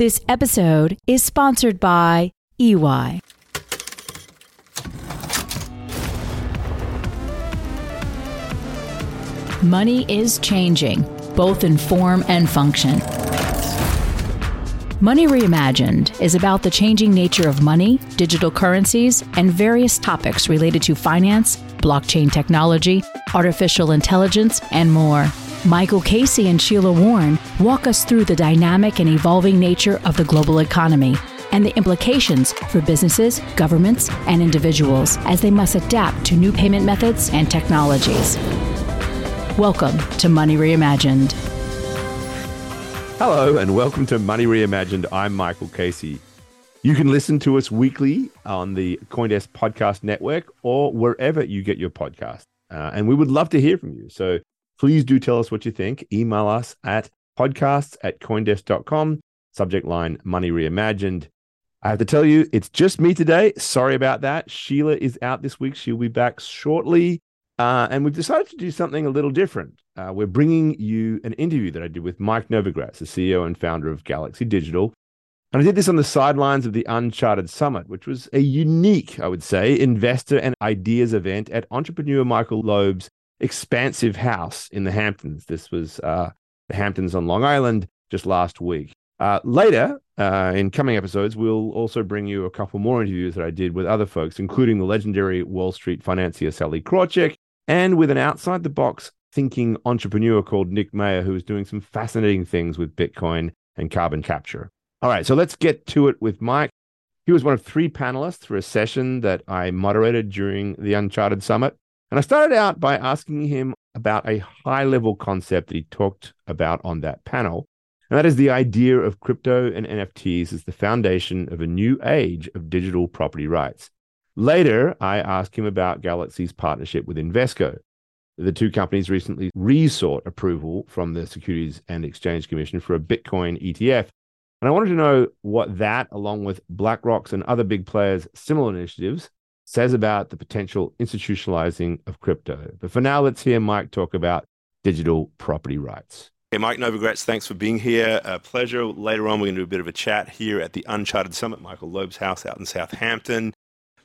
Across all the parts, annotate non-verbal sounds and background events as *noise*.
This episode is sponsored by EY. Money is changing, both in form and function. Money Reimagined is about the changing nature of money, digital currencies, and various topics related to finance, blockchain technology, artificial intelligence, and more. Michael Casey and Sheila Warren walk us through the dynamic and evolving nature of the global economy and the implications for businesses, governments, and individuals as they must adapt to new payment methods and technologies. Welcome to Money Reimagined. Hello, and welcome to Money Reimagined. I'm Michael Casey. You can listen to us weekly on the Coindesk Podcast Network or wherever you get your podcast. Uh, and we would love to hear from you. So please do tell us what you think. Email us at podcasts at coindesk.com, subject line Money Reimagined. I have to tell you, it's just me today. Sorry about that. Sheila is out this week. She'll be back shortly. Uh, and we've decided to do something a little different. Uh, we're bringing you an interview that I did with Mike Novogratz, the CEO and founder of Galaxy Digital. And I did this on the sidelines of the Uncharted Summit, which was a unique, I would say, investor and ideas event at entrepreneur Michael Loeb's expansive house in the Hamptons. This was uh, the Hamptons on Long Island just last week. Uh, later, uh, in coming episodes, we'll also bring you a couple more interviews that I did with other folks, including the legendary Wall Street financier Sallie Krawcheck and with an outside the box thinking entrepreneur called Nick Mayer, who is doing some fascinating things with Bitcoin and carbon capture. All right, so let's get to it with Mike. He was one of three panelists for a session that I moderated during the Uncharted Summit. And I started out by asking him about a high level concept that he talked about on that panel. And that is the idea of crypto and NFTs as the foundation of a new age of digital property rights. Later, I asked him about Galaxy's partnership with Invesco. The two companies recently resought approval from the Securities and Exchange Commission for a Bitcoin ETF. And I wanted to know what that, along with BlackRock's and other big players' similar initiatives, says about the potential institutionalizing of crypto. But for now, let's hear Mike talk about digital property rights. Hey, Mike Novogratz, thanks for being here. A pleasure. Later on, we're going to do a bit of a chat here at the Uncharted Summit, Michael Loeb's house out in Southampton.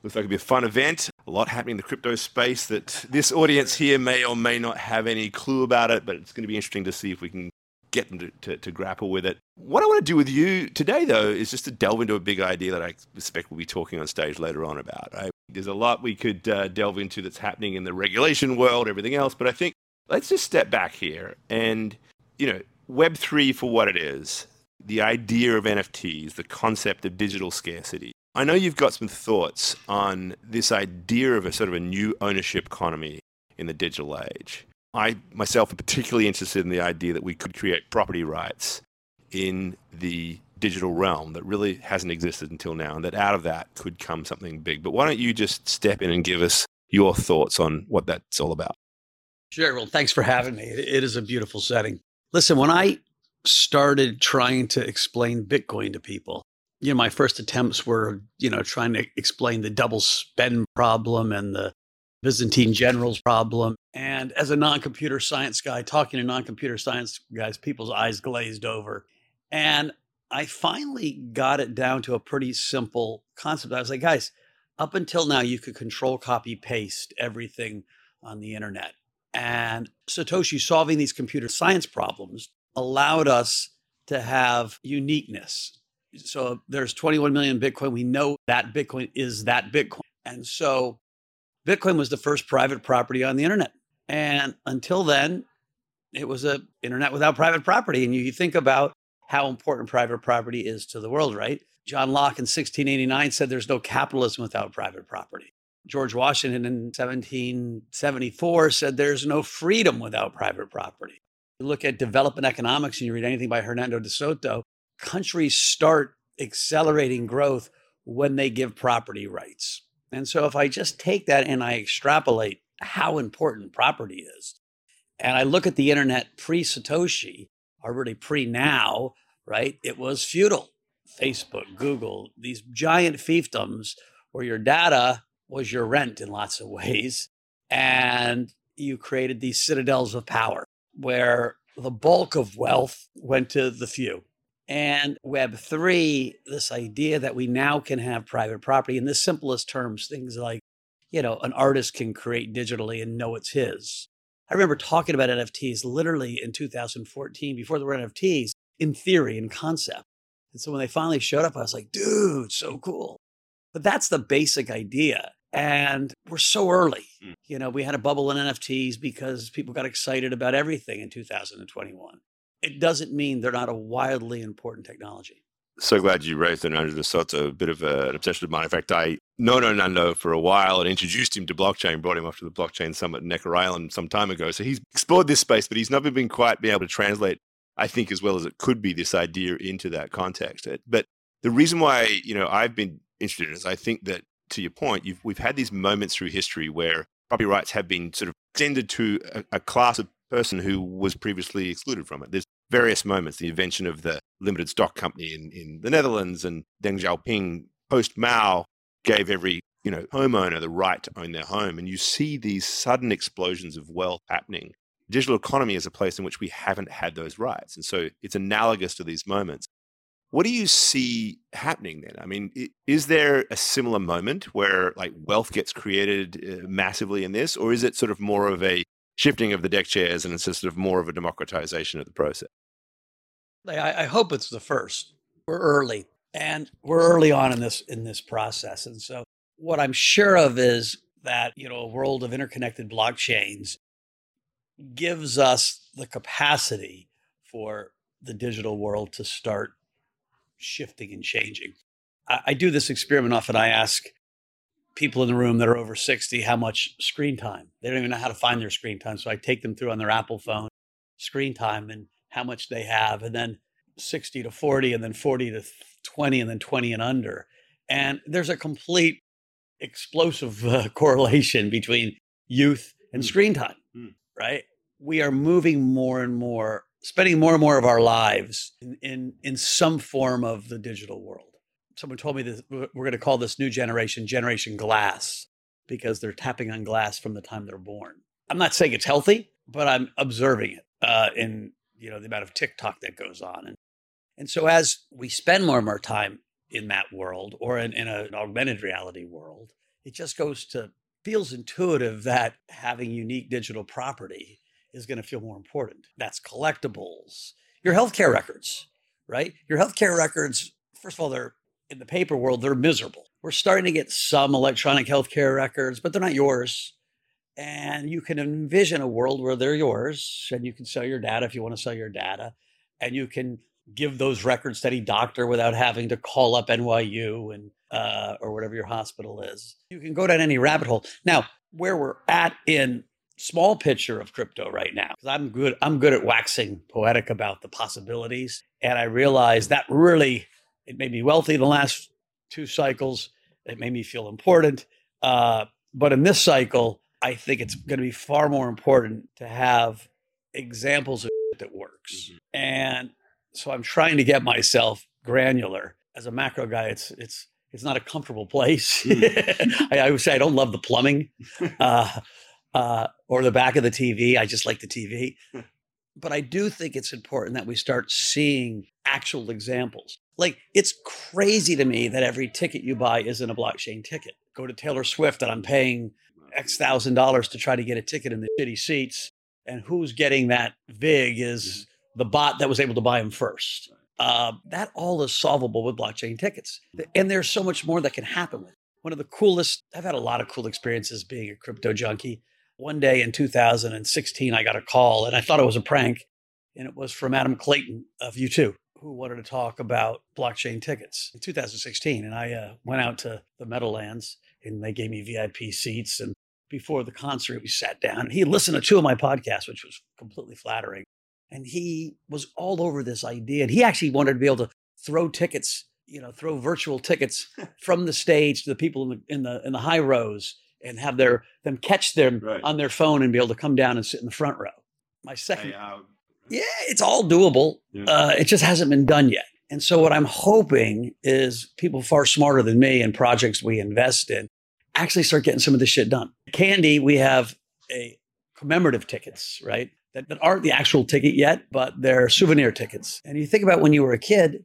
Looks like it'll be a fun event. A lot happening in the crypto space that this audience here may or may not have any clue about it, but it's going to be interesting to see if we can get them to, to, to, grapple with it. What I want to do with you today, though, is just to delve into a big idea that I expect we'll be talking on stage later on about. Right? There's a lot we could uh, delve into that's happening in the regulation world, everything else, but I think let's just step back here and, you know, Web3 for what it is, the idea of NFTs, the concept of digital scarcity, I know you've got some thoughts on this idea of a sort of a new ownership economy in the digital age. I myself am particularly interested in the idea that we could create property rights in the digital realm that really hasn't existed until now, and that out of that could come something big. But why don't you just step in and give us your thoughts on what that's all about? Sure. Well, thanks for having me. It is a beautiful setting. Listen, when I started trying to explain Bitcoin to people, you know, my first attempts were, you know, trying to explain the double spend problem and the Byzantine generals problem. And as a non computer science guy, talking to non computer science guys, people's eyes glazed over. And I finally got it down to a pretty simple concept. I was like, guys, up until now, you could control, copy, paste everything on the internet. And Satoshi solving these computer science problems allowed us to have uniqueness so there's 21 million Bitcoin. We know that Bitcoin is that Bitcoin. And so Bitcoin was the first private property on the internet. And until then, it was a internet without private property. And you think about how important private property is to the world, right? John Locke in 1689 said there's no capitalism without private property. George Washington in 1774 said there's no freedom without private property. You look at development economics and you read anything by Hernando de Soto, countries start accelerating growth when they give property rights. And so if I just take that and I extrapolate how important property is, and I look at the internet pre Satoshi, or really pre now, right? It was feudal. Facebook, Google, these giant fiefdoms where your data was your rent in lots of ways. And you created these citadels of power where the bulk of wealth went to the few And Web3, this idea that we now can have private property in the simplest terms, things like, you know, an artist can create digitally and know it's his. I remember talking about NFTs literally in 2014 before there were NFTs in theory and concept. And so when they finally showed up, I was like, dude, so cool. But that's the basic idea. And we're so early. Mm. You know, we had a bubble in NFTs because people got excited about everything in 2021 it doesn't mean they're not a wildly important technology. So glad you raised it, Andrew. It's a bit of a, an obsession of mine. In fact, I known Nando for a while and introduced him to blockchain, brought him off to the blockchain summit in Necker Island some time ago. So he's explored this space, but he's never been quite been able to translate, I think, as well as it could be this idea into that context. But the reason why, you know, I've been interested in is I think that to your point, we've had these moments through history where property rights have been sort of extended to a, a class of person who was previously excluded from it. Various moments, the invention of the limited stock company in, in the Netherlands and Deng Xiaoping post Mao gave every you know homeowner the right to own their home. And you see these sudden explosions of wealth happening. Digital economy is a place in which we haven't had those rights. And so it's analogous to these moments. What do you see happening then? I mean, is there a similar moment where like wealth gets created uh, massively in this, or is it sort of more of a shifting of the deck chairs and it's sort of more of a democratization of the process. I, I hope it's the first. We're early and we're early on in this in this process. And so what I'm sure of is that, you know, a world of interconnected blockchains gives us the capacity for the digital world to start shifting and changing. I, I do this experiment often. I ask people in the room that are over 60 how much screen time. They don't even know how to find their screen time. So I take them through on their Apple phone screen time and how much they have, and then 60 to 40, and then 40 to 20, and then 20 and under. And there's a complete explosive uh, *laughs* correlation between youth and mm. screen time, mm. right? We are moving more and more, spending more and more of our lives in, in, in some form of the digital world someone told me that we're going to call this new generation Generation Glass because they're tapping on glass from the time they're born. I'm not saying it's healthy, but I'm observing it uh, in you know the amount of TikTok that goes on, and and so as we spend more and more time in that world or in, in a, an augmented reality world, it just goes to feels intuitive that having unique digital property is going to feel more important. That's collectibles, your healthcare records, right? Your healthcare records. First of all, they're in the paper world, they're miserable. We're starting to get some electronic healthcare records, but they're not yours. And you can envision a world where they're yours and you can sell your data if you want to sell your data. And you can give those records to any doctor without having to call up NYU and uh, or whatever your hospital is. You can go down any rabbit hole. Now, where we're at in small picture of crypto right now, because I'm good, I'm good at waxing poetic about the possibilities. And I realize that really it made me wealthy the last two cycles. It made me feel important. Uh, but in this cycle, I think it's going to be far more important to have examples of that works. Mm-hmm. And so I'm trying to get myself granular. As a macro guy, it's it's it's not a comfortable place. *laughs* Mm. I, I, would say I don't love the plumbing *laughs* uh, uh, or the back of the TV. I just like the TV. but I do think it's important that we start seeing actual examples. Like it's crazy to me that every ticket you buy isn't a blockchain ticket. Go to Taylor Swift and I'm paying X thousand dollars to try to get a ticket in the shitty seats. And who's getting that VIG is mm-hmm. the bot that was able to buy them first. Uh, that all is solvable with blockchain tickets. And there's so much more that can happen with it. One of the coolest, I've had a lot of cool experiences being a crypto junkie. One day in 2016, I got a call and I thought it was a prank. And it was from Adam Clayton of U2 who wanted to talk about blockchain tickets in 2016. And I uh, went out to the Meadowlands and they gave me VIP seats. And before the concert, we sat down he listened to two of my podcasts, which was completely flattering. And he was all over this idea. And he actually wanted to be able to throw tickets, you know, throw virtual tickets *laughs* from the stage to the people in the, in the, in the high rows and have their them catch them right. on their phone and be able to come down and sit in the front row. My second, yeah, it's all doable. Yeah. Uh, it just hasn't been done yet. And so, what I'm hoping is people far smarter than me and projects we invest in actually start getting some of this shit done. Candy, we have a commemorative tickets, right? that, that aren't the actual ticket yet, but they're souvenir tickets. And you think about when you were a kid,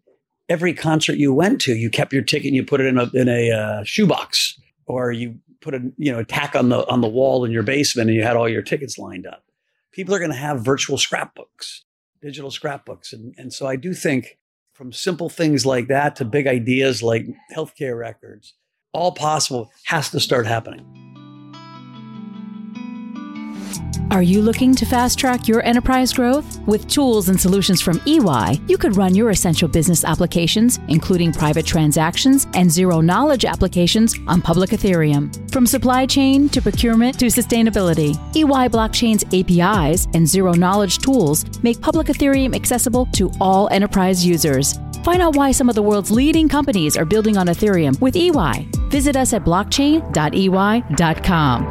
every concert you went to, you kept your ticket and you put it in a in a uh, shoebox, or you put a you know tack on the on the wall in your basement, and you had all your tickets lined up. People are going to have virtual scrapbooks, digital scrapbooks, and and so I do think from simple things like that to big ideas like healthcare records, all possible has to start happening. Are you looking to fast track your enterprise growth? With tools and solutions from EY, you could run your essential business applications, including private transactions and zero knowledge applications, on public Ethereum. From supply chain to procurement to sustainability, EY Blockchain's APIs and zero knowledge tools make public Ethereum accessible to all enterprise users. Find out why some of the world's leading companies are building on Ethereum with EY. Visit us at blockchain.ey.com.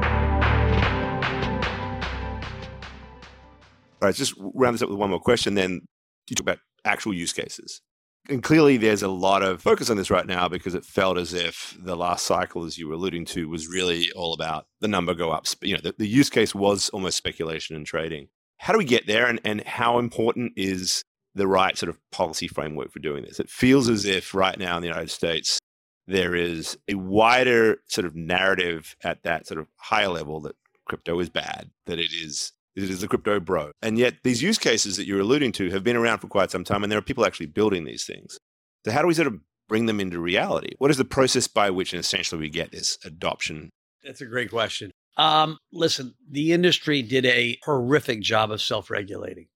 All right, just round this up with one more question. Then you talk about actual use cases. And clearly, there's a lot of focus on this right now because it felt as if the last cycle, as you were alluding to, was really all about the number go up. You know, the, the use case was almost speculation and trading. How do we get there, and, and how important is the right sort of policy framework for doing this? It feels as if right now in the United States, there is a wider sort of narrative at that sort of higher level that crypto is bad, that it is it is the crypto bro. And yet, these use cases that you're alluding to have been around for quite some time, and there are people actually building these things. So, how do we sort of bring them into reality? What is the process by which, essentially, we get this adoption? That's a great question. Um, listen, the industry did a horrific job of self regulating.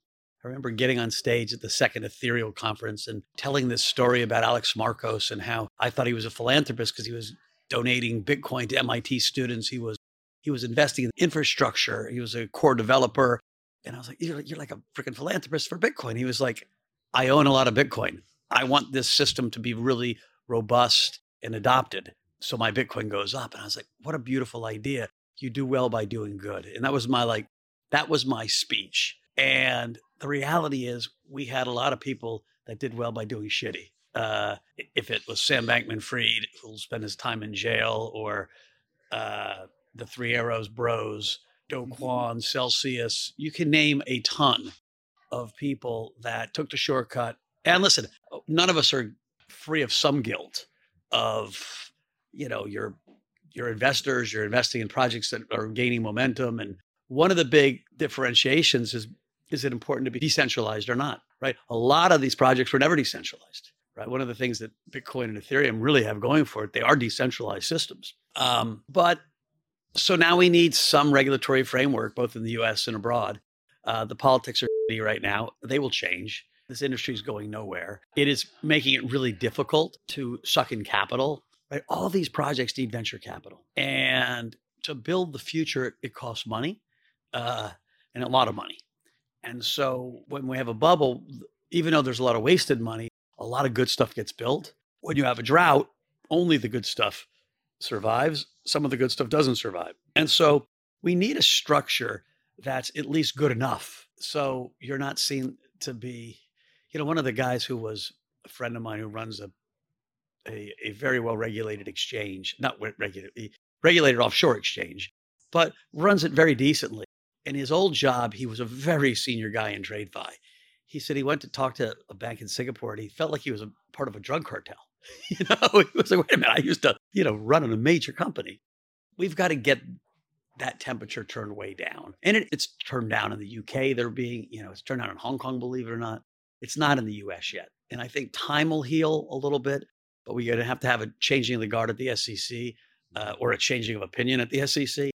I remember getting on stage at the second Ethereal conference and telling this story about Alex Marcos and how I thought he was a philanthropist because he was donating Bitcoin to MIT students. He was he was investing in infrastructure. He was a core developer. And I was like, you're, you're like a freaking philanthropist for Bitcoin. He was like, I own a lot of Bitcoin. I want this system to be really robust and adopted. So my Bitcoin goes up. And I was like, what a beautiful idea. You do well by doing good. And that was my like, that was my speech. And the reality is, we had a lot of people that did well by doing shitty. Uh, if it was Sam Bankman Fried, who'll spend his time in jail, or uh, the Three Arrows Bros, Do mm-hmm. Kwon, Celsius. You can name a ton of people that took the shortcut. And listen, none of us are free of some guilt of, you know, your your investors, you're investing in projects that are gaining momentum. And one of the big differentiations is is it important to be decentralized or not? Right. A lot of these projects were never decentralized. Right. One of the things that Bitcoin and Ethereum really have going for it, they are decentralized systems. Um, but so now we need some regulatory framework, both in the US and abroad. Uh, the politics are right now. They will change. This industry is going nowhere. It is making it really difficult to suck in capital. Right? All these projects need venture capital. And to build the future, it costs money uh, and a lot of money. And so when we have a bubble, even though there's a lot of wasted money, a lot of good stuff gets built. When you have a drought, only the good stuff survives, some of the good stuff doesn't survive. And so we need a structure that's at least good enough. So you're not seen to be, you know, one of the guys who was a friend of mine who runs a a, a very well regulated exchange, not regulated, regulated offshore exchange, but runs it very decently. In his old job, he was a very senior guy in TradFi. He said he went to talk to a bank in Singapore and he felt like he was a part of a drug cartel. *laughs* You know, it was like, wait a minute, I used to, you know, run in a major company. We've got to get that temperature turned way down. And it, it's turned down in the UK. They're being, you know, it's turned down in Hong Kong, believe it or not. It's not in the US yet. And I think time will heal a little bit, but we're going to have to have a changing of the guard at the SEC uh, or a changing of opinion at the SEC.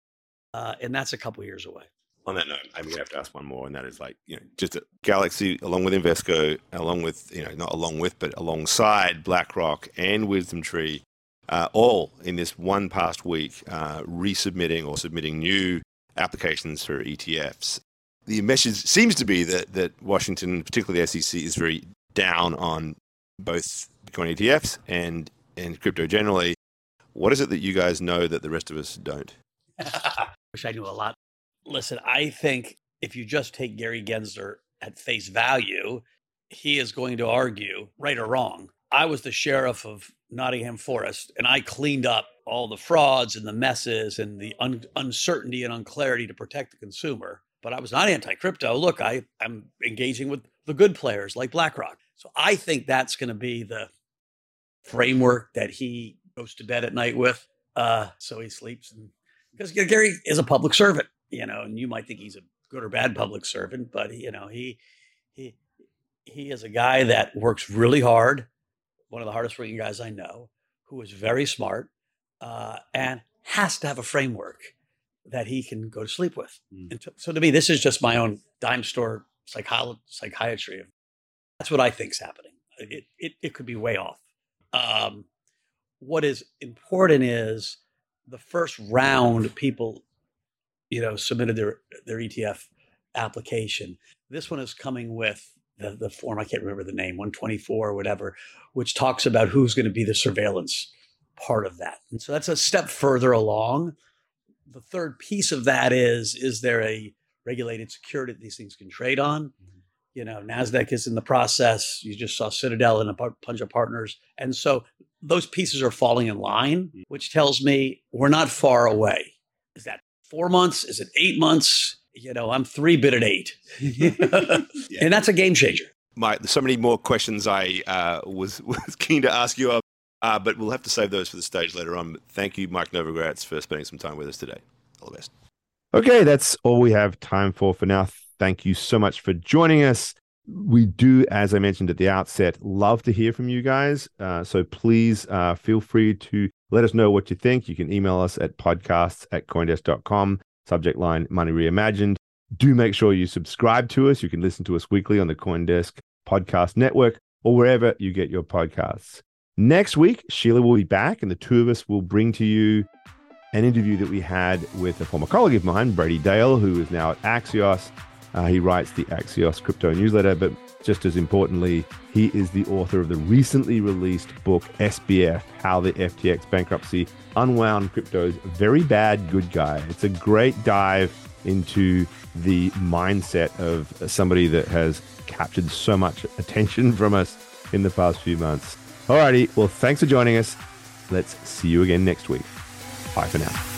Uh, and that's a couple years away on that note, I'm gonna have to ask one more, and that is like, you know, just a Galaxy, along with Invesco, along with, you know, not along with, but alongside BlackRock and Wisdom Tree, uh, all in this one past week, uh, resubmitting or submitting new applications for ETFs. The message seems to be that that Washington, particularly the SEC, is very down on both Bitcoin ETFs and and crypto generally. What is it that you guys know that the rest of us don't? *laughs* Wish I knew a lot listen, I think if you just take Gary Gensler at face value, he is going to argue, right or wrong. I was the sheriff of Nottingham Forest and I cleaned up all the frauds and the messes and the un- uncertainty and unclarity to protect the consumer. but I was not anti crypto. Look, I, I'm engaging with the good players like BlackRock. So I think that's going to be the framework that he goes to bed at night with. Uh, so he sleeps. Because Gary is a public servant, you know, and you might think he's a good or bad public servant, but you know, he he he is a guy that works really hard, one of the hardest working guys I know, who is very smart, uh, and has to have a framework that he can go to sleep with. Mm. And to, so to me, this is just my own dime store psycholo- psychiatry. That's what I think is happening. It, it, it could be way off. Um, what is important is the first round people, you know, submitted their, their ETF application. This one is coming with the, the form, I can't remember the name, 124 or whatever, which talks about who's going to be the surveillance part of that. And so that's a step further along. The third piece of that is is there a regulated security that these things can trade on? Mm-hmm. You know, NASDAQ is in the process. You just saw Citadel and a bunch of partners. And so those pieces are falling in line, mm-hmm. which tells me we're not far away. Is that four months? Is it eight months? You know, I'm three bit at eight. yeah. *laughs* And that's a game changer. Mike, there's so many more questions I uh, was, *laughs* was keen to ask you of. Uh, but we'll have to save those for the stage later on. Thank you, Mike Novogratz, for spending some time with us today. All the best. Okay, that's all we have time for for now. Thank you so much for joining us. We do, as I mentioned at the outset, love to hear from you guys. Uh, so please uh, feel free to let us know what you think. You can email us at podcasts at coindesk.com, subject line Money Reimagined. Do make sure you subscribe to us. You can listen to us weekly on the Coindesk Podcast Network or wherever you get your podcasts. Next week, Sheila will be back, and the two of us will bring to you an interview that we had with a former colleague of mine, Brady Dale, who is now at Axios. Uh, he writes the Axios crypto newsletter, but just as importantly, he is the author of the recently released book, SBF How the FTX Bankruptcy Unwound Crypto's Very Bad Good Guy. It's a great dive into the mindset of somebody that has captured so much attention *laughs* from us in the past few months. Alrighty, well, thanks for joining us. Let's see you again next week. Bye for now.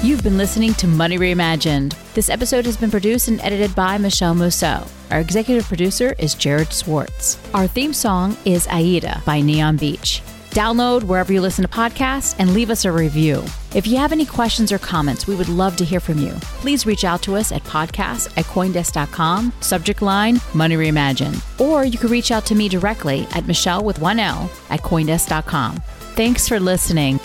You've been listening to Money Reimagined. This episode has been produced and edited by Michele Musso. Our executive producer is Jared Schwartz. Our theme song is Aida by Neon Beach. Download wherever you listen to podcasts and leave us a review. If you have any questions or comments, we would love to hear from you. Please reach out to us at podcast at coindesk.com, subject line Money Reimagined. Or you can reach out to me directly at Michelle with one L at coindesk.com. Thanks for listening.